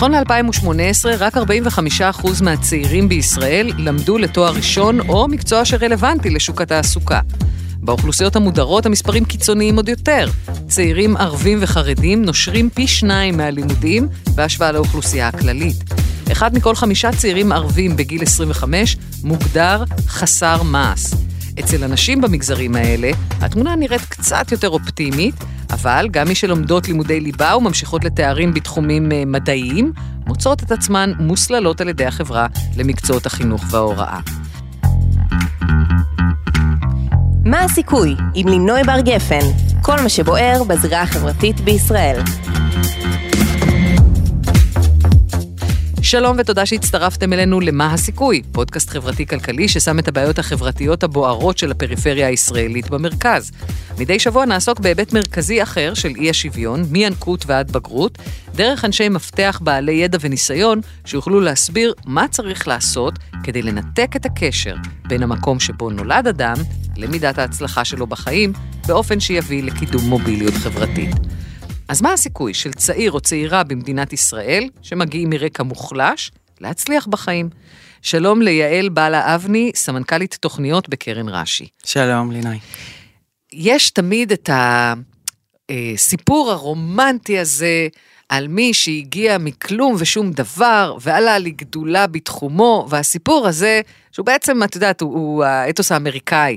נכון ל-2018, רק 45% מהצעירים בישראל למדו לתואר ראשון או מקצוע שרלוונטי לשוק התעסוקה. באוכלוסיות המודרות המספרים קיצוניים עוד יותר. צעירים ערבים וחרדים נושרים פי שניים מהלימודים בהשוואה לאוכלוסייה הכללית. אחד מכל חמישה צעירים ערבים בגיל 25 מוגדר חסר מעש. אצל הנשים במגזרים האלה, התמונה נראית קצת יותר אופטימית, אבל גם מי שלומדות לימודי ליבה וממשיכות לתארים בתחומים אה, מדעיים, מוצאות את עצמן מוסללות על ידי החברה למקצועות החינוך וההוראה. מה הסיכוי עם לינוי בר גפן? כל מה שבוער בזירה החברתית בישראל. שלום ותודה שהצטרפתם אלינו ל"מה הסיכוי", פודקאסט חברתי-כלכלי ששם את הבעיות החברתיות הבוערות של הפריפריה הישראלית במרכז. מדי שבוע נעסוק בהיבט מרכזי אחר של אי השוויון, מינקות ועד בגרות, דרך אנשי מפתח בעלי ידע וניסיון שיוכלו להסביר מה צריך לעשות כדי לנתק את הקשר בין המקום שבו נולד אדם למידת ההצלחה שלו בחיים, באופן שיביא לקידום מוביליות חברתית. אז מה הסיכוי של צעיר או צעירה במדינת ישראל, שמגיעים מרקע מוחלש, להצליח בחיים? שלום ליעל בלה אבני, סמנכ"לית תוכניות בקרן רש"י. שלום, לינוי. יש תמיד את הסיפור הרומנטי הזה על מי שהגיע מכלום ושום דבר, ועלה לגדולה בתחומו, והסיפור הזה, שהוא בעצם, את יודעת, הוא, הוא האתוס האמריקאי.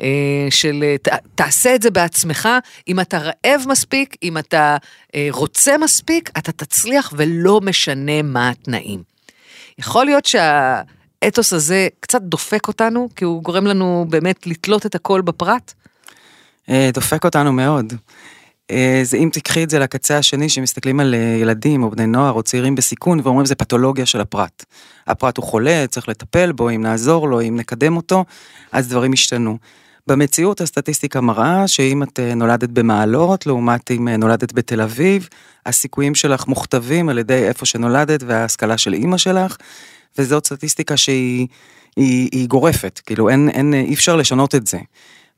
אה, של ת, תעשה את זה בעצמך, אם אתה רעב מספיק, אם אתה אה, רוצה מספיק, אתה תצליח ולא משנה מה התנאים. יכול להיות שהאתוס הזה קצת דופק אותנו, כי הוא גורם לנו באמת לתלות את הכל בפרט? אה, דופק אותנו מאוד. זה אם תיקחי את זה לקצה השני שמסתכלים על ילדים או בני נוער או צעירים בסיכון ואומרים זה פתולוגיה של הפרט. הפרט הוא חולה, צריך לטפל בו, אם נעזור לו, אם נקדם אותו, אז דברים ישתנו. במציאות הסטטיסטיקה מראה שאם את אה, נולדת במעלות, לעומת אם אה, נולדת בתל אביב, הסיכויים שלך מוכתבים על ידי איפה שנולדת וההשכלה של אימא שלך, וזאת סטטיסטיקה שהיא היא, היא גורפת, כאילו אין, אין, אי אפשר לשנות את זה.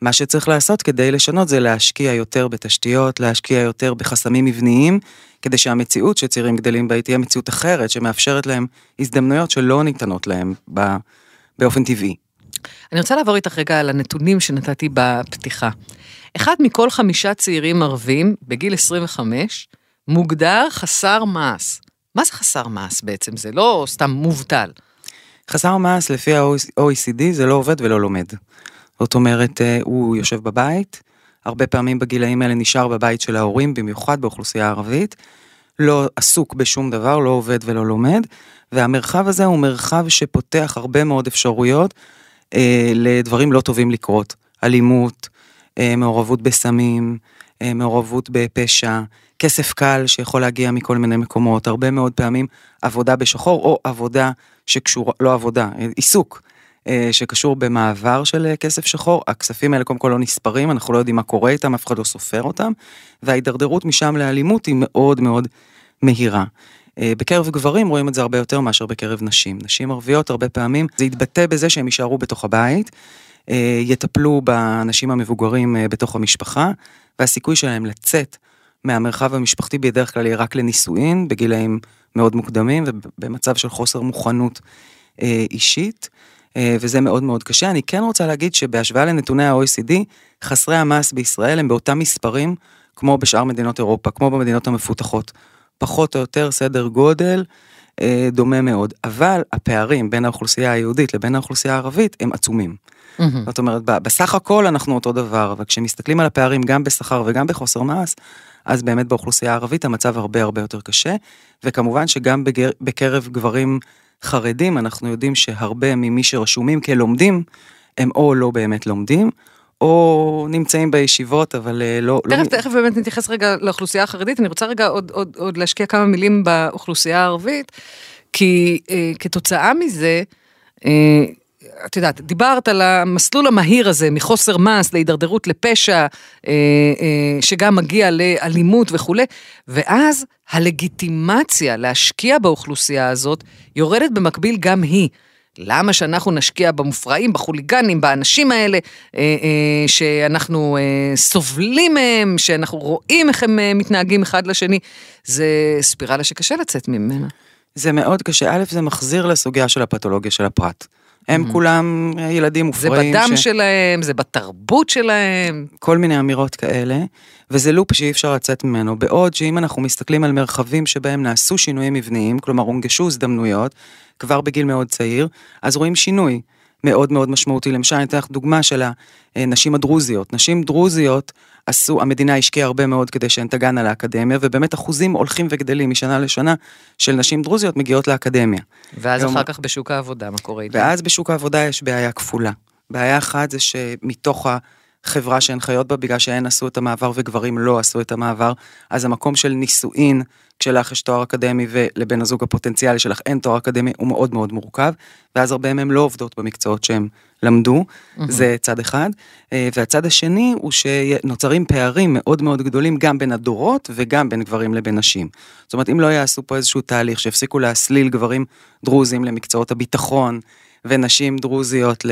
מה שצריך לעשות כדי לשנות זה להשקיע יותר בתשתיות, להשקיע יותר בחסמים מבניים, כדי שהמציאות שצעירים גדלים בה תהיה מציאות אחרת, שמאפשרת להם הזדמנויות שלא ניתנות להם באופן טבעי. אני רוצה לעבור איתך רגע על הנתונים שנתתי בפתיחה. אחד מכל חמישה צעירים ערבים בגיל 25 מוגדר חסר מעש. מה זה חסר מעש בעצם? זה לא סתם מובטל. חסר מעש לפי ה-OECD זה לא עובד ולא לומד. זאת אומרת, אה, הוא יושב בבית, הרבה פעמים בגילאים האלה נשאר בבית של ההורים, במיוחד באוכלוסייה הערבית, לא עסוק בשום דבר, לא עובד ולא לומד, והמרחב הזה הוא מרחב שפותח הרבה מאוד אפשרויות אה, לדברים לא טובים לקרות. אלימות, אה, מעורבות בסמים, אה, מעורבות בפשע, כסף קל שיכול להגיע מכל מיני מקומות, הרבה מאוד פעמים עבודה בשחור או עבודה שקשורה, לא עבודה, עיסוק. שקשור במעבר של כסף שחור, הכספים האלה קודם כל לא נספרים, אנחנו לא יודעים מה קורה איתם, אף אחד לא סופר אותם, וההידרדרות משם לאלימות היא מאוד מאוד מהירה. אה, בקרב גברים רואים את זה הרבה יותר מאשר בקרב נשים. נשים ערביות הרבה פעמים זה יתבטא בזה שהם יישארו בתוך הבית, אה, יטפלו באנשים המבוגרים אה, בתוך המשפחה, והסיכוי שלהם לצאת מהמרחב המשפחתי בדרך כלל יהיה רק לנישואין, בגילאים מאוד מוקדמים ובמצב של חוסר מוכנות אישית. וזה מאוד מאוד קשה. אני כן רוצה להגיד שבהשוואה לנתוני ה-OECD, חסרי המס בישראל הם באותם מספרים כמו בשאר מדינות אירופה, כמו במדינות המפותחות. פחות או יותר סדר גודל אה, דומה מאוד, אבל הפערים בין האוכלוסייה היהודית לבין האוכלוסייה הערבית הם עצומים. Mm-hmm. זאת אומרת, בסך הכל אנחנו אותו דבר, אבל כשמסתכלים על הפערים גם בשכר וגם בחוסר מס, אז באמת באוכלוסייה הערבית המצב הרבה הרבה יותר קשה, וכמובן שגם בגר, בקרב גברים חרדים אנחנו יודעים שהרבה ממי שרשומים כלומדים, הם או לא באמת לומדים, או נמצאים בישיבות, אבל אה, לא... תכף, לא... תכף באמת נתייחס רגע לאוכלוסייה החרדית, אני רוצה רגע עוד, עוד, עוד להשקיע כמה מילים באוכלוסייה הערבית, כי אה, כתוצאה מזה, אה, את יודעת, דיברת על המסלול המהיר הזה, מחוסר מס להידרדרות לפשע, אה, אה, שגם מגיע לאלימות וכולי, ואז הלגיטימציה להשקיע באוכלוסייה הזאת יורדת במקביל גם היא. למה שאנחנו נשקיע במופרעים, בחוליגנים, באנשים האלה, אה, אה, שאנחנו אה, סובלים מהם, שאנחנו רואים איך הם מתנהגים אחד לשני, זה ספירלה שקשה לצאת ממנה. זה מאוד קשה. א', זה מחזיר לסוגיה של הפתולוגיה של הפרט. הם. כולם ילדים זה מופרעים. בדם ש- שלהם, זה בתרבות שלהם. כל מיני אמירות כאלה, וזה לופ שאי אפשר לצאת ממנו. בעוד שאם אנחנו מסתכלים על מרחבים שבהם נעשו שינויים מבניים, כלומר הונגשו הזדמנויות, כבר בגיל מאוד צעיר, אז רואים שינוי מאוד מאוד משמעותי. למשל, אני אתן לך דוגמה של הנשים הדרוזיות. נשים דרוזיות עשו, המדינה השקיעה הרבה מאוד כדי שהן תגענה לאקדמיה, ובאמת אחוזים הולכים וגדלים משנה לשנה של נשים דרוזיות מגיעות לאקדמיה. ואז אחר כך בשוק העבודה, מה קורה איתם? ואז בשוק העבודה יש בעיה כפולה. בעיה אחת זה שמתוך החברה שהן חיות בה, בגלל שהן עשו את המעבר וגברים לא עשו את המעבר, אז המקום של נישואין, כשלך יש תואר אקדמי ולבן הזוג הפוטנציאלי שלך אין תואר אקדמי, הוא מאוד מאוד מורכב, ואז הרבה מהן לא עובדות במקצועות שהן למדו, זה צד אחד. אה, והצד השני הוא שנוצרים פערים מאוד מאוד גדולים גם בין הדורות וגם בין גברים לבין נשים. זאת אומרת, אם לא יעשו פה איזשהו תהליך שיפסיקו להסליל גברים דרוזים למקצועות הביטחון, ונשים דרוזיות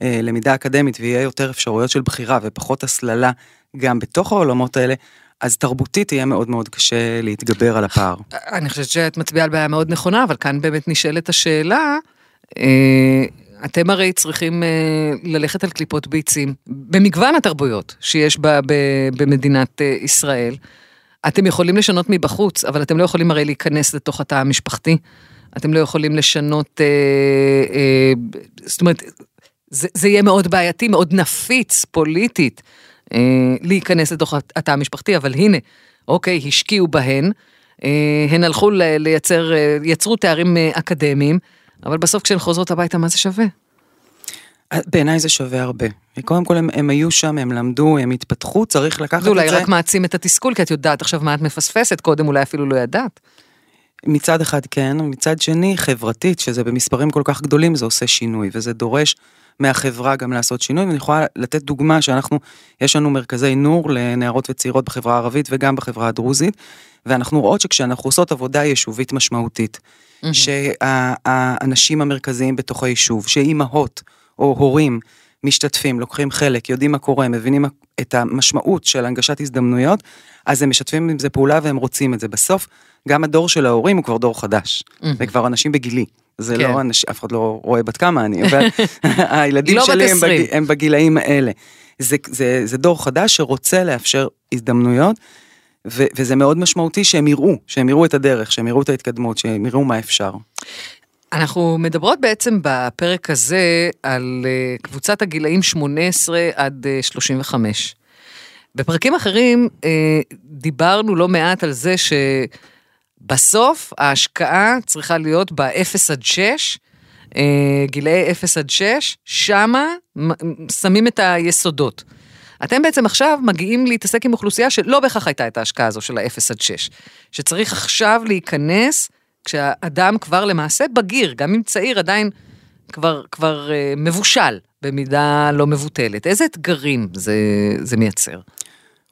ללמידה אקדמית, ויהיה יותר אפשרויות של בחירה ופחות הסללה גם בתוך העולמות האלה, אז תרבותית יהיה מאוד מאוד קשה להתגבר על הפער. אני חושבת שאת מצביעה על בעיה מאוד נכונה, אבל כאן באמת נשאלת השאלה, אה, אתם הרי צריכים אה, ללכת על קליפות ביצים במגוון התרבויות שיש ב, ב, במדינת אה, ישראל. אתם יכולים לשנות מבחוץ, אבל אתם לא יכולים הרי להיכנס לתוך התא המשפחתי. אתם לא יכולים לשנות, אה, אה, זאת אומרת, זה, זה יהיה מאוד בעייתי, מאוד נפיץ פוליטית אה, להיכנס לתוך התא המשפחתי, אבל הנה, אוקיי, השקיעו בהן, אה, הן הלכו ל- לייצר, אה, יצרו תארים אה, אקדמיים, אבל בסוף כשהן חוזרות הביתה, מה זה שווה? בעיניי זה שווה הרבה. קודם כל הם, הם היו שם, הם למדו, הם התפתחו, צריך לקחת זה אולי את זה. רק מעצים את התסכול, כי את יודעת עכשיו מה את מפספסת, קודם אולי אפילו לא ידעת. מצד אחד כן, ומצד שני חברתית, שזה במספרים כל כך גדולים, זה עושה שינוי, וזה דורש מהחברה גם לעשות שינוי, ואני יכולה לתת דוגמה שאנחנו, יש לנו מרכזי נור לנערות וצעירות בחברה הערבית וגם בחברה הדרוזית, ואנחנו רואות שכשאנחנו עושות עבודה יישובית משמעותית, שהאנשים המרכזיים בתוך היישוב, שאימהות או הורים משתתפים, לוקחים חלק, יודעים מה קורה, מבינים את המשמעות של הנגשת הזדמנויות, אז הם משתפים עם זה פעולה והם רוצים את זה. בסוף, גם הדור של ההורים הוא כבר דור חדש, זה כבר אנשים בגילי. זה כן. לא אנשים, אף אחד לא רואה בת כמה אני, אבל הילדים לא שלי הם, 20. בג, הם בגילאים האלה. זה, זה, זה דור חדש שרוצה לאפשר הזדמנויות, ו, וזה מאוד משמעותי שהם יראו, שהם יראו את הדרך, שהם יראו את ההתקדמות, שהם יראו מה אפשר. אנחנו מדברות בעצם בפרק הזה על אה, קבוצת הגילאים 18 עד אה, 35. בפרקים אחרים אה, דיברנו לא מעט על זה שבסוף ההשקעה צריכה להיות ב-0 עד 6, אה, גילאי 0 עד 6, שמה שמים את היסודות. אתם בעצם עכשיו מגיעים להתעסק עם אוכלוסייה שלא בהכרח הייתה את ההשקעה הזו של ה-0 עד 6, שצריך עכשיו להיכנס כשהאדם כבר למעשה בגיר, גם אם צעיר עדיין כבר, כבר אה, מבושל במידה לא מבוטלת. איזה אתגרים זה, זה מייצר?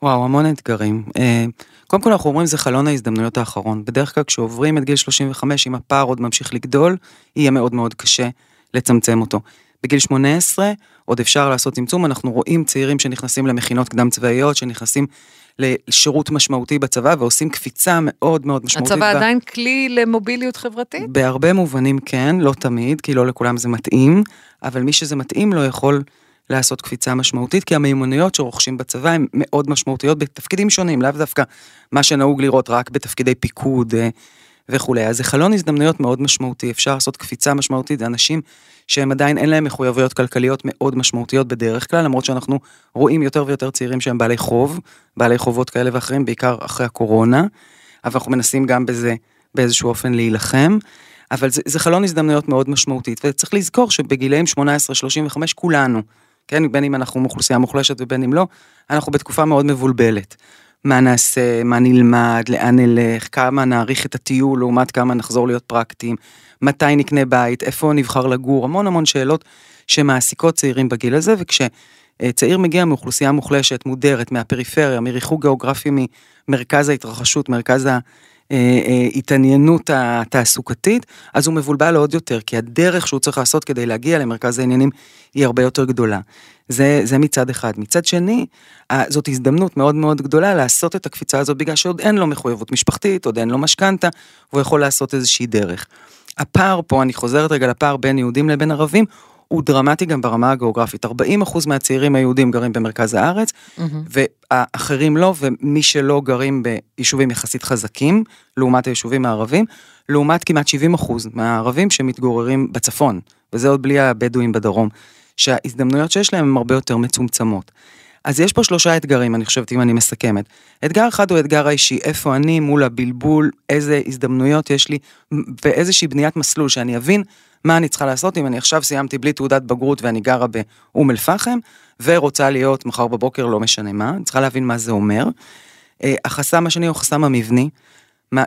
וואו, המון אתגרים. אה, קודם כל אנחנו אומרים זה חלון ההזדמנויות האחרון. בדרך כלל כשעוברים את גיל 35, אם הפער עוד ממשיך לגדול, יהיה מאוד מאוד קשה לצמצם אותו. בגיל 18 עוד אפשר לעשות צמצום, אנחנו רואים צעירים שנכנסים למכינות קדם צבאיות, שנכנסים לשירות משמעותי בצבא ועושים קפיצה מאוד מאוד משמעותית. הצבא ב- עדיין כלי למוביליות חברתית? בהרבה מובנים כן, לא תמיד, כי לא לכולם זה מתאים, אבל מי שזה מתאים לו יכול לעשות קפיצה משמעותית, כי המיומנויות שרוכשים בצבא הן מאוד משמעותיות בתפקידים שונים, לאו דווקא מה שנהוג לראות רק בתפקידי פיקוד אה, וכולי. אז זה חלון הזדמנויות מאוד משמעותי, אפשר לעשות קפיצה משמעותית, זה אנשים שהם עדיין אין להם מחויבויות כלכליות מאוד משמעותיות בדרך כלל, למרות שאנחנו רואים יותר ויותר צעירים שהם בעלי חוב, בעלי חובות כאלה ואחרים, בעיקר אחרי הקורונה, אבל אנחנו מנסים גם בזה באיזשהו אופן להילחם. אבל זה, זה חלון הזדמנויות מאוד משמעותית, וצריך לזכור שבגילאים 18-35 כולנו, כן, בין אם אנחנו מאוכלוסייה מוחלשת ובין אם לא, אנחנו בתקופה מאוד מבולבלת. מה נעשה, מה נלמד, לאן נלך, כמה נעריך את הטיול לעומת כמה נחזור להיות פרקטיים, מתי נקנה בית, איפה נבחר לגור, המון המון שאלות שמעסיקות צעירים בגיל הזה, וכשצעיר מגיע מאוכלוסייה מוחלשת, מודרת, מהפריפריה, מריחוק גיאוגרפי ממרכז ההתרחשות, מרכז ההתעניינות התעסוקתית, אז הוא מבולבל עוד יותר, כי הדרך שהוא צריך לעשות כדי להגיע למרכז העניינים היא הרבה יותר גדולה. זה, זה מצד אחד. מצד שני, זאת הזדמנות מאוד מאוד גדולה לעשות את הקפיצה הזאת בגלל שעוד אין לו מחויבות משפחתית, עוד אין לו משכנתה, והוא יכול לעשות איזושהי דרך. הפער פה, אני חוזרת רגע לפער בין יהודים לבין ערבים, הוא דרמטי גם ברמה הגיאוגרפית. 40% מהצעירים היהודים גרים במרכז הארץ, mm-hmm. והאחרים לא, ומי שלא גרים ביישובים יחסית חזקים, לעומת היישובים הערבים, לעומת כמעט 70% מהערבים שמתגוררים בצפון, וזה עוד בלי הבדואים בדרום, שההזדמנויות שיש להם הן הרבה יותר מצומצמות. אז יש פה שלושה אתגרים, אני חושבת, אם אני מסכמת. אתגר אחד הוא אתגר האישי, איפה אני מול הבלבול, איזה הזדמנויות יש לי, ואיזושהי בניית מסלול, שאני אבין מה אני צריכה לעשות אם אני עכשיו סיימתי בלי תעודת בגרות ואני גרה באום אל פחם, ורוצה להיות מחר בבוקר, לא משנה מה, אני צריכה להבין מה זה אומר. אה, החסם השני הוא החסם המבני.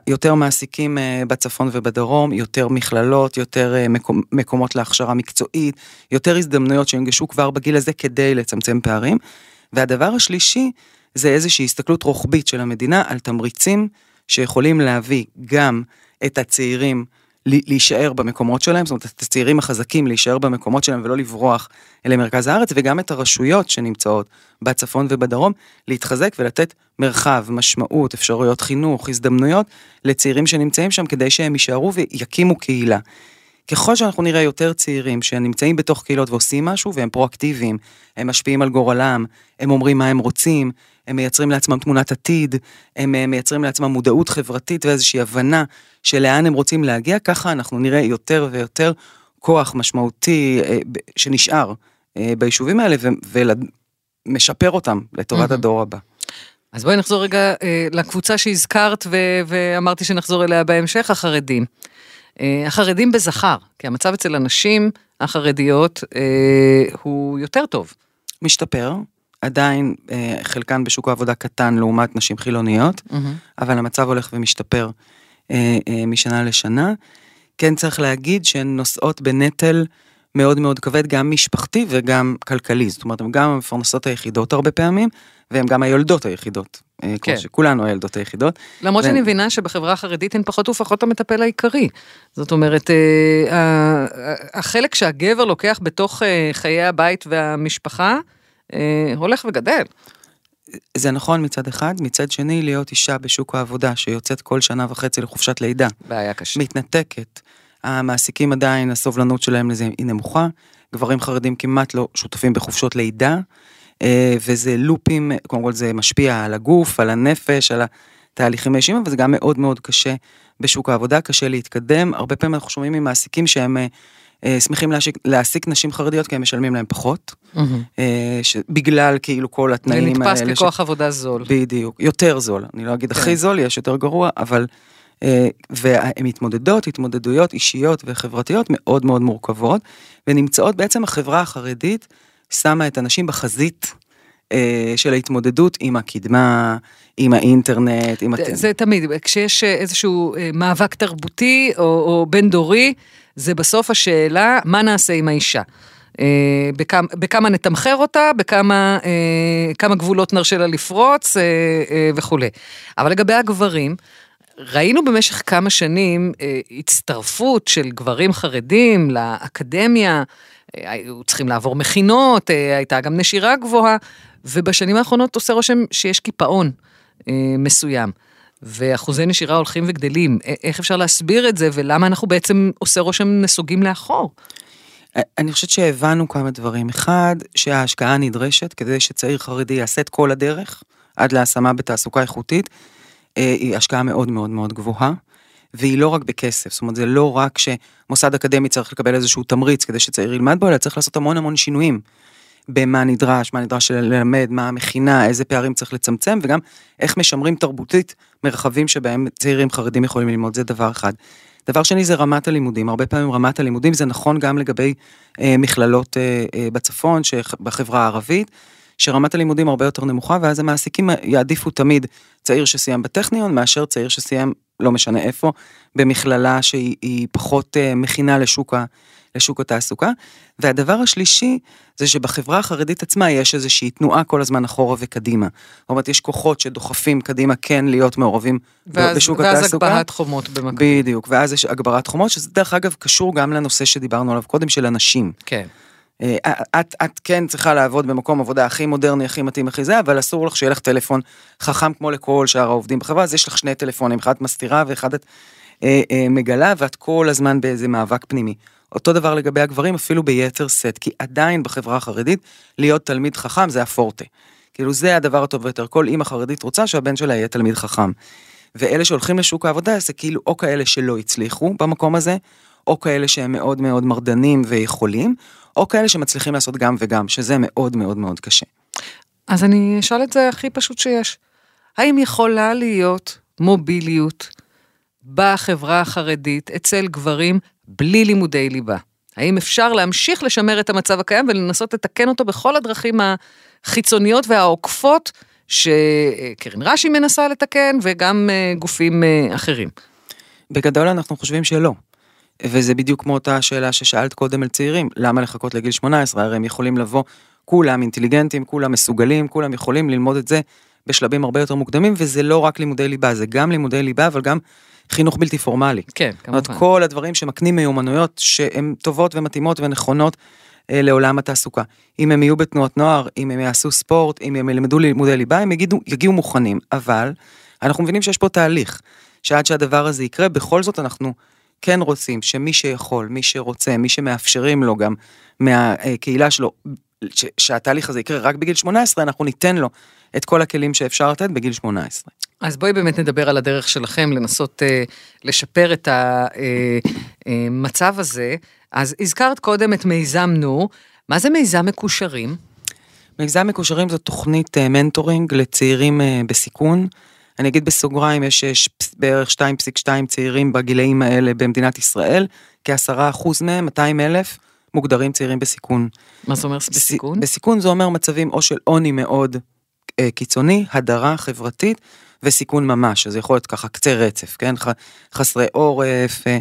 יותר מעסיקים אה, בצפון ובדרום, יותר מכללות, יותר אה, מקומות להכשרה מקצועית, יותר הזדמנויות שיונגשו כבר בגיל הזה כדי לצמצם פערים. והדבר השלישי זה איזושהי הסתכלות רוחבית של המדינה על תמריצים שיכולים להביא גם את הצעירים להישאר במקומות שלהם, זאת אומרת, את הצעירים החזקים להישאר במקומות שלהם ולא לברוח אל מרכז הארץ, וגם את הרשויות שנמצאות בצפון ובדרום, להתחזק ולתת מרחב, משמעות, אפשרויות חינוך, הזדמנויות לצעירים שנמצאים שם כדי שהם יישארו ויקימו קהילה. ככל שאנחנו נראה יותר צעירים שנמצאים בתוך קהילות ועושים משהו והם פרואקטיביים, הם משפיעים על גורלם, הם אומרים מה הם רוצים, הם מייצרים לעצמם תמונת עתיד, הם אה, מייצרים לעצמם מודעות חברתית ואיזושהי הבנה של לאן הם רוצים להגיע, ככה אנחנו נראה יותר ויותר כוח משמעותי אה, שנשאר אה, ביישובים האלה ומשפר אותם לטובת הדור הבא. אז בואי נחזור רגע לקבוצה שהזכרת ואמרתי שנחזור אליה בהמשך, החרדים. החרדים בזכר, כי המצב אצל הנשים החרדיות הוא יותר טוב. משתפר, עדיין אה, חלקן בשוק העבודה קטן לעומת נשים חילוניות, mm-hmm. אבל המצב הולך ומשתפר אה, אה, משנה לשנה. כן צריך להגיד שהן נושאות בנטל מאוד מאוד כבד, גם משפחתי וגם כלכלי, זאת אומרת, הן גם המפרנסות היחידות הרבה פעמים, והן גם היולדות היחידות. כן. כמו שכולנו הילדות היחידות. למרות ו... שאני מבינה שבחברה החרדית הן פחות ופחות המטפל העיקרי. זאת אומרת, החלק שהגבר לוקח בתוך חיי הבית והמשפחה, אה, הולך וגדל. זה נכון מצד אחד, מצד שני להיות אישה בשוק העבודה שיוצאת כל שנה וחצי לחופשת לידה. בעיה קשה. מתנתקת. המעסיקים עדיין, הסובלנות שלהם לזה היא נמוכה. גברים חרדים כמעט לא שותפים בחופשות לידה, אה, וזה לופים, קודם כל זה משפיע על הגוף, על הנפש, על התהליכים האישיים, אבל זה גם מאוד מאוד קשה בשוק העבודה, קשה להתקדם. הרבה פעמים אנחנו שומעים ממעסיקים שהם אה, אה, שמחים להשיק, להעסיק נשים חרדיות כי הם משלמים להם פחות, mm-hmm. בגלל כאילו כל התנאים האלה. זה נתפס ככוח ש... עבודה זול. בדיוק, יותר זול, אני לא אגיד כן. הכי זול, יש יותר גרוע, אבל... אה, והן מתמודדות התמודדויות אישיות וחברתיות מאוד מאוד מורכבות, ונמצאות בעצם החברה החרדית שמה את הנשים בחזית של ההתמודדות עם הקדמה, עם האינטרנט, עם... זה, זה תמיד, כשיש איזשהו מאבק תרבותי או, או בין דורי, זה בסוף השאלה, מה נעשה עם האישה? אה, בכמה, בכמה נתמחר אותה, בכמה אה, כמה גבולות נרשה לה לפרוץ אה, וכולי. אבל לגבי הגברים, ראינו במשך כמה שנים הצטרפות של גברים חרדים לאקדמיה, היו צריכים לעבור מכינות, הייתה גם נשירה גבוהה, ובשנים האחרונות עושה רושם שיש קיפאון מסוים. ואחוזי נשירה הולכים וגדלים. איך אפשר להסביר את זה, ולמה אנחנו בעצם עושה רושם נסוגים לאחור? אני חושבת שהבנו כמה דברים. אחד, שההשקעה נדרשת כדי שצעיר חרדי יעשה את כל הדרך עד להשמה בתעסוקה איכותית, אה, היא השקעה מאוד מאוד מאוד גבוהה. והיא לא רק בכסף, זאת אומרת זה לא רק שמוסד אקדמי צריך לקבל איזשהו תמריץ כדי שצעיר ילמד בו, אלא צריך לעשות המון המון שינויים. במה נדרש, מה נדרש ללמד, מה המכינה, איזה פערים צריך לצמצם, וגם איך משמרים תרבותית מרחבים שבהם צעירים חרדים יכולים ללמוד, זה דבר אחד. דבר שני זה רמת הלימודים, הרבה פעמים רמת הלימודים זה נכון גם לגבי אה, מכללות אה, אה, בצפון, בחברה הערבית, שרמת הלימודים הרבה יותר נמוכה, ואז המעסיקים יעדיפו תמיד צעיר שסיים בטכניון, מאשר צעיר שסיים, לא משנה איפה, במכללה שהיא פחות אה, מכינה לשוק, ה, לשוק התעסוקה. והדבר השלישי זה שבחברה החרדית עצמה יש איזושהי תנועה כל הזמן אחורה וקדימה. זאת אומרת, יש כוחות שדוחפים קדימה כן להיות מעורבים ואז, בשוק ואז התעסוקה. ואז הגבהת חומות במקביל. בדיוק, ואז יש הגברת חומות, שזה דרך אגב קשור גם לנושא שדיברנו עליו קודם, של אנשים. כן. אה, את, את כן צריכה לעבוד במקום עבודה הכי מודרני, הכי מתאים, הכי זה, אבל אסור לך שיהיה לך טלפון חכם כמו לכל שאר העובדים בחברה, אז יש לך שני טלפונים, אחד את מסתירה ואחד את אה, אה, מגלה, ואת כל הזמן באיזה מאבק פנימי. אותו דבר לגבי הגברים, אפילו ביתר שאת, כי עדיין בחברה החרדית, להיות תלמיד חכם זה הפורטה. כאילו זה הדבר הטוב ביותר, כל אימא חרדית רוצה שהבן שלה יהיה תלמיד חכם. ואלה שהולכים לשוק העבודה זה כאילו או כאלה שלא הצליחו במקום הזה, או כאלה שהם מאוד מאוד מרדנים ויכולים, או כאלה שמצליחים לעשות גם וגם, שזה מאוד מאוד מאוד קשה. אז אני אשאל את זה הכי פשוט שיש. האם יכולה להיות מוביליות בחברה החרדית אצל גברים בלי לימודי ליבה? האם אפשר להמשיך לשמר את המצב הקיים ולנסות לתקן אותו בכל הדרכים החיצוניות והעוקפות שקרן רש"י מנסה לתקן וגם אה, גופים אה, אחרים? בגדול אנחנו חושבים שלא. וזה בדיוק כמו אותה שאלה ששאלת קודם על צעירים, למה לחכות לגיל 18? הרי הם יכולים לבוא, כולם אינטליגנטים, כולם מסוגלים, כולם יכולים ללמוד את זה בשלבים הרבה יותר מוקדמים, וזה לא רק לימודי ליבה, זה גם לימודי ליבה, אבל גם חינוך בלתי פורמלי. כן, כמובן. זאת כל הדברים שמקנים מיומנויות שהן טובות ומתאימות ונכונות אה, לעולם התעסוקה. אם הם יהיו בתנועות נוער, אם הם יעשו ספורט, אם הם ילמדו לימודי ליבה, הם יגידו, יגיעו מוכנים. אבל אנחנו מבינים שיש פה תהליך, שעד שהדבר הזה יקרה, בכל זאת אנחנו כן רוצים שמי שיכול, מי שרוצה, מי שמאפשרים לו גם מהקהילה שלו, ש- שהתהליך הזה יקרה רק בגיל 18, אנחנו ניתן לו את כל הכלים שאפשר לתת בגיל 18. אז בואי באמת נדבר על הדרך שלכם לנסות אה, לשפר את המצב אה, הזה. אז הזכרת קודם את מיזם נור, מה זה מיזם מקושרים? מיזם מקושרים זו תוכנית אה, מנטורינג לצעירים אה, בסיכון. אני אגיד בסוגריים, יש, בערך 2.2 צעירים בגילאים האלה במדינת ישראל, כעשרה אחוז מהם, 200 אלף, מוגדרים צעירים בסיכון. מה זה אומר בסיכון? בסיכון זה אומר מצבים או של עוני מאוד אה, קיצוני, הדרה חברתית וסיכון ממש, אז זה יכול להיות ככה קצה רצף, כן? ח, חסרי עורף, אה,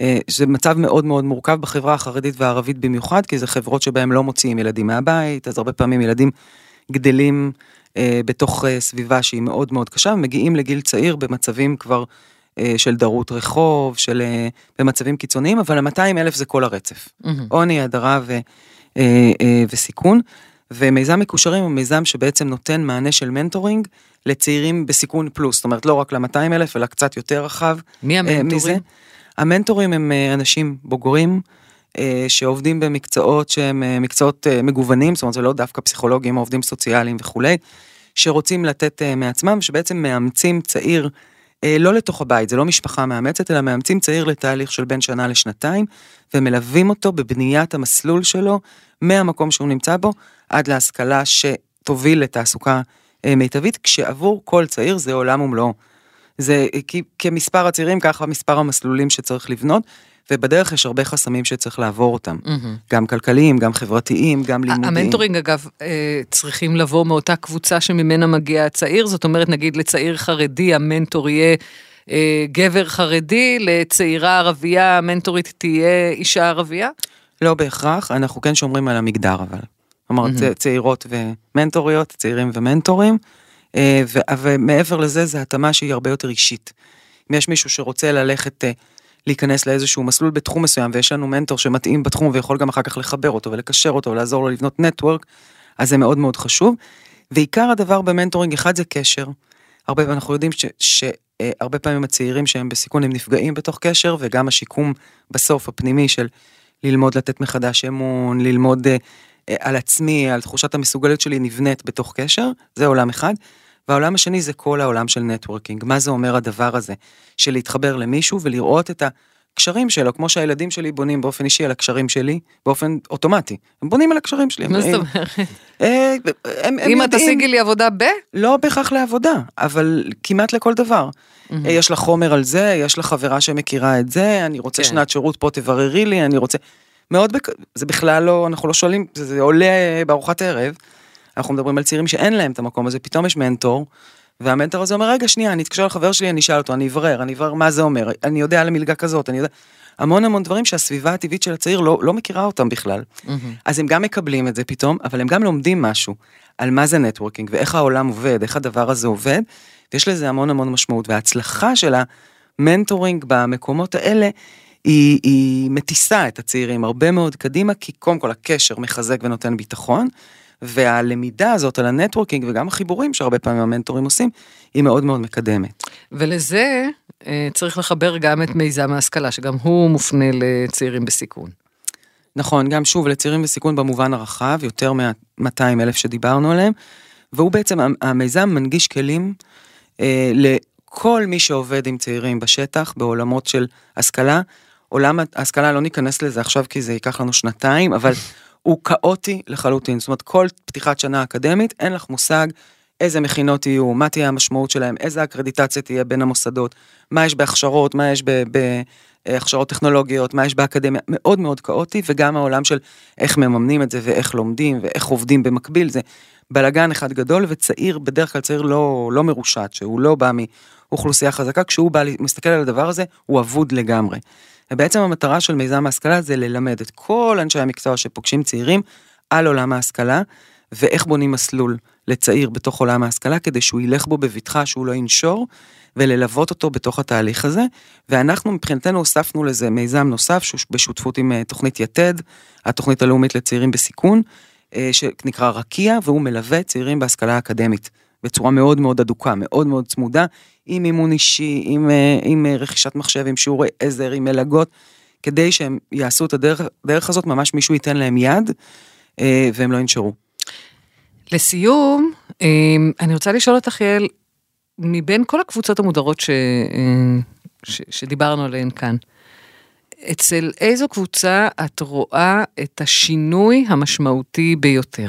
אה, זה מצב מאוד מאוד מורכב בחברה החרדית והערבית במיוחד, כי זה חברות שבהם לא מוציאים ילדים מהבית, אז הרבה פעמים ילדים גדלים בתוך אה, סביבה שהיא מאוד מאוד קשה, ומגיעים לגיל צעיר במצבים כבר אה, של דרות רחוב, של אה, במצבים קיצוניים, אבל ה-200 אלף זה כל הרצף. עוני, הדרה ו, אה, אה, וסיכון. ומיזם מקושרים הוא מיזם שבעצם נותן מענה של מנטורינג לצעירים בסיכון פלוס, זאת אומרת לא רק ל-200 אלף אלא קצת יותר רחב. מי אה, המנטורים? מזה. המנטורים הם אה, אנשים בוגרים אה, שעובדים במקצועות שהם אה, מקצועות אה, מגוונים, זאת אומרת זה לא דווקא פסיכולוגים עובדים סוציאליים וכולי, שרוצים לתת אה, מעצמם, שבעצם מאמצים צעיר אה, לא לתוך הבית, זה לא משפחה מאמצת, אלא מאמצים צעיר לתהליך של בין שנה לשנתיים, ומלווים אותו בבניית המסלול שלו מהמקום שהוא נמצא בו, עד להשכלה שתוביל לתעסוקה אה, מיטבית, כשעבור כל צעיר זה עולם ומלואו. זה כי, כמספר הצעירים ככה מספר המסלולים שצריך לבנות, ובדרך יש הרבה חסמים שצריך לעבור אותם. מהמם. גם כלכליים, גם חברתיים, גם לימודיים. המנטורינג אגב אה, צריכים לבוא מאותה קבוצה שממנה מגיע הצעיר, זאת אומרת נגיד לצעיר חרדי המנטור יהיה אה, גבר חרדי, לצעירה ערבייה המנטורית תהיה אישה ערבייה? לא בהכרח, אנחנו כן שומרים על המגדר אבל. כלומר, צ- צעירות ומנטוריות, צעירים ומנטורים, אה, ו- ומעבר לזה, זה התאמה שהיא הרבה יותר אישית. אם יש מישהו שרוצה ללכת, להיכנס לאיזשהו מסלול בתחום מסוים, ויש לנו מנטור שמתאים בתחום ויכול גם אחר כך לחבר אותו ולקשר אותו ולעזור לו לבנות נטוורק, אז זה מאוד מאוד חשוב. ועיקר הדבר במנטורינג, אחד זה קשר. הרבה, אנחנו יודעים ש... ש אה, פעמים הצעירים שהם בסיכון הם נפגעים בתוך קשר וגם השיקום בסוף הפנימי של ללמוד לתת מחדש אמון, ללמוד אה, על עצמי, על תחושת המסוגלות שלי נבנית בתוך קשר, זה עולם אחד. והעולם השני זה כל העולם של נטוורקינג. מה זה אומר הדבר הזה? של להתחבר למישהו ולראות את הקשרים שלו, כמו שהילדים שלי בונים באופן אישי על הקשרים שלי, באופן אוטומטי. הם בונים על הקשרים שלי. מה זאת אומרת? אה, אם את תשיגי לי עבודה ב... לא בהכרח לעבודה, אבל כמעט לכל דבר. אה, יש לך חומר על זה, יש לך חברה שמכירה את זה, אני רוצה כן. שנת שירות פה, תבררי לי, אני רוצה... מאוד, בק... זה בכלל לא, אנחנו לא שואלים, זה, זה עולה בארוחת ערב. אנחנו מדברים על צעירים שאין להם את המקום הזה, פתאום יש מנטור, והמנטור הזה אומר, רגע, שנייה, אני אתקשר לחבר שלי, אני אשאל אותו, אני אברר, אני אברר מה זה אומר, אני יודע על המלגה כזאת, אני יודע... המון המון דברים שהסביבה הטבעית של הצעיר לא, לא מכירה אותם בכלל. Mm-hmm. אז הם גם מקבלים את זה פתאום, אבל הם גם לומדים משהו על מה זה networking ואיך העולם עובד, איך הדבר הזה עובד, ויש לזה המון המון משמעות. וההצלחה של ה mentoring במקומות האלה, היא, היא מטיסה את הצעירים הרבה מאוד קדימה, כי קודם כל הקשר מחזק ונותן ביטחון, והלמידה הזאת על ה networking וגם החיבורים שהרבה פעמים המנטורים עושים, היא מאוד מאוד מקדמת. ולזה אה, צריך לחבר גם את מיזם ההשכלה, שגם הוא מופנה לצעירים בסיכון. נכון, גם שוב לצעירים בסיכון במובן הרחב, יותר מה-200 אלף שדיברנו עליהם, והוא בעצם, המיזם מנגיש כלים אה, לכל מי שעובד עם צעירים בשטח, בעולמות של השכלה. עולם ההשכלה, לא ניכנס לזה עכשיו כי זה ייקח לנו שנתיים, אבל הוא כאוטי לחלוטין. זאת אומרת, כל פתיחת שנה אקדמית, אין לך מושג איזה מכינות יהיו, מה תהיה המשמעות שלהם, איזה אקרדיטציה תהיה בין המוסדות, מה יש בהכשרות, מה יש בהכשרות טכנולוגיות, מה יש באקדמיה, מאוד מאוד כאוטי, וגם העולם של איך מממנים את זה ואיך לומדים ואיך עובדים במקביל, זה בלאגן אחד גדול, וצעיר, בדרך כלל צעיר לא, לא מרושת, שהוא לא בא מאוכלוסייה חזקה, כשהוא בא, מסתכל על הדבר הזה, הוא אבוד לגמרי. ובעצם המטרה של מיזם ההשכלה זה ללמד את כל אנשי המקצוע שפוגשים צעירים על עולם ההשכלה, ואיך בונים מסלול לצעיר בתוך עולם ההשכלה, כדי שהוא ילך בו בבטחה, שהוא לא ינשור, וללוות אותו בתוך התהליך הזה. ואנחנו מבחינתנו הוספנו לזה מיזם נוסף, שהוא בשותפות עם אה, תוכנית יתד, התוכנית הלאומית לצעירים בסיכון, אה, שנקרא רקיע, והוא מלווה צעירים בהשכלה האקדמית. בצורה מאוד מאוד אדוקה, מאוד מאוד צמודה, עם אימון אישי, עם, אה, עם רכישת מחשב, עם שיעורי עזר, עם מלגות, כדי שהם יעשו את הדרך הזאת, ממש מישהו ייתן להם יד, והם לא ינשרו. לסיום, אמ, אני רוצה לשאול אותך, יעל, מבין כל הקבוצות המודרות ש... ש... שדיברנו עליהן כאן, אצל איזו קבוצה את רואה את השינוי המשמעותי ביותר?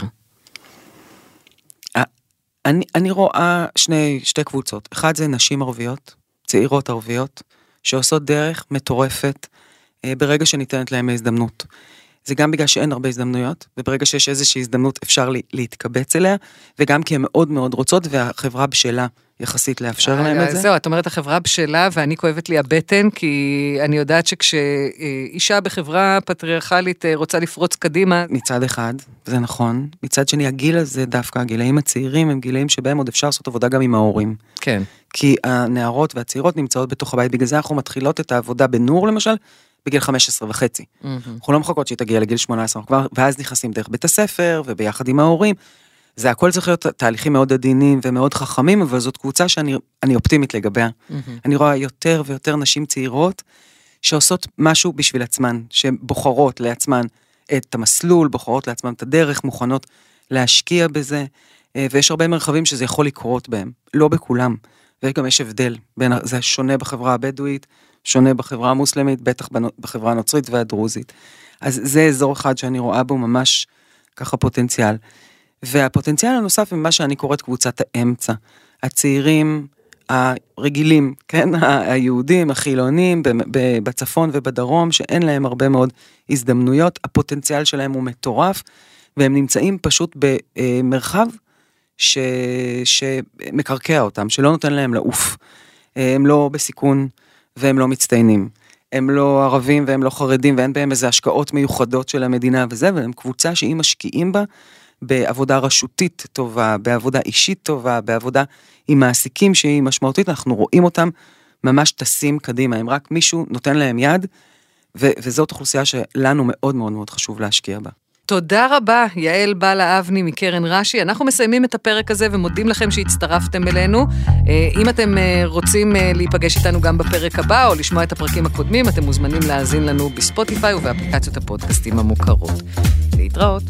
אני, אני רואה שני, שתי קבוצות. אחד זה נשים ערביות, צעירות ערביות, שעושות דרך מטורפת אה, ברגע שניתנת להם ההזדמנות. זה גם בגלל שאין הרבה הזדמנויות, וברגע שיש איזושהי הזדמנות אפשר להתקבץ אליה, וגם כי הן מאוד מאוד רוצות והחברה בשלה יחסית לאפשר להם את זה. זהו, את אומרת החברה בשלה ואני כואבת לי הבטן, כי אני יודעת שכשאישה בחברה פטריארכלית אה, רוצה לפרוץ קדימה... מצד אחד, זה נכון. מצד שני, הגיל הזה דווקא, הגילאים הצעירים הם גילאים שבהם עוד אפשר לעשות עבודה גם עם ההורים. כן. כי הנערות והצעירות נמצאות בתוך הבית, בגלל זה אנחנו מתחילות את העבודה בנור למשל, בגיל 15 וחצי. Mm-hmm. אנחנו לא מחכות שהיא תגיע לגיל 18, כבר, ואז נכנסים דרך בית הספר וביחד עם ההורים. זה הכל צריך להיות תהליכים מאוד עדינים ומאוד חכמים, אבל זאת קבוצה שאני אופטימית לגביה. Mm-hmm. אני רואה יותר ויותר נשים צעירות שעושות משהו בשביל עצמן, שבוחרות לעצמן את המסלול, בוחרות לעצמן את הדרך, מוכנות להשקיע בזה, אה, ויש הרבה מרחבים שזה יכול לקרות בהם, לא בכולם. וגם יש הבדל, בין, זה שונה בחברה הבדואית, שונה בחברה המוסלמית, בטח בחברה הנוצרית והדרוזית. אז זה אזור אחד שאני רואה בו ממש ככה פוטנציאל. והפוטנציאל הנוסף הוא מה שאני קוראת קבוצת האמצע. הצעירים הרגילים, כן, היהודים, החילונים, בצפון ובדרום, שאין להם הרבה מאוד הזדמנויות, הפוטנציאל שלהם הוא מטורף, והם נמצאים פשוט במרחב ש... שמקרקע אותם, שלא נותן להם לעוף. הם לא בסיכון, והם לא מצטיינים. הם לא ערבים והם לא חרדים ואין בהם איזה השקעות מיוחדות של המדינה וזה, והם קבוצה שאם משקיעים בה בעבודה רשותית טובה, בעבודה אישית טובה, בעבודה עם מעסיקים שהיא משמעותית, אנחנו רואים אותם ממש טסים קדימה, אם רק מישהו נותן להם יד, ו- וזאת אוכלוסייה שלנו מאוד מאוד מאוד חשוב להשקיע בה. תודה רבה, יעל בלה אבני מקרן רש"י. אנחנו מסיימים את הפרק הזה ומודים לכם שהצטרפתם אלינו. אה, אם אתם אה, רוצים אה, להיפגש איתנו גם בפרק הבא או לשמוע את הפרקים הקודמים, אתם מוזמנים להאזין לנו בספוטיפיי ובאפליקציות הפודקאסטים המוכרות. להתראות.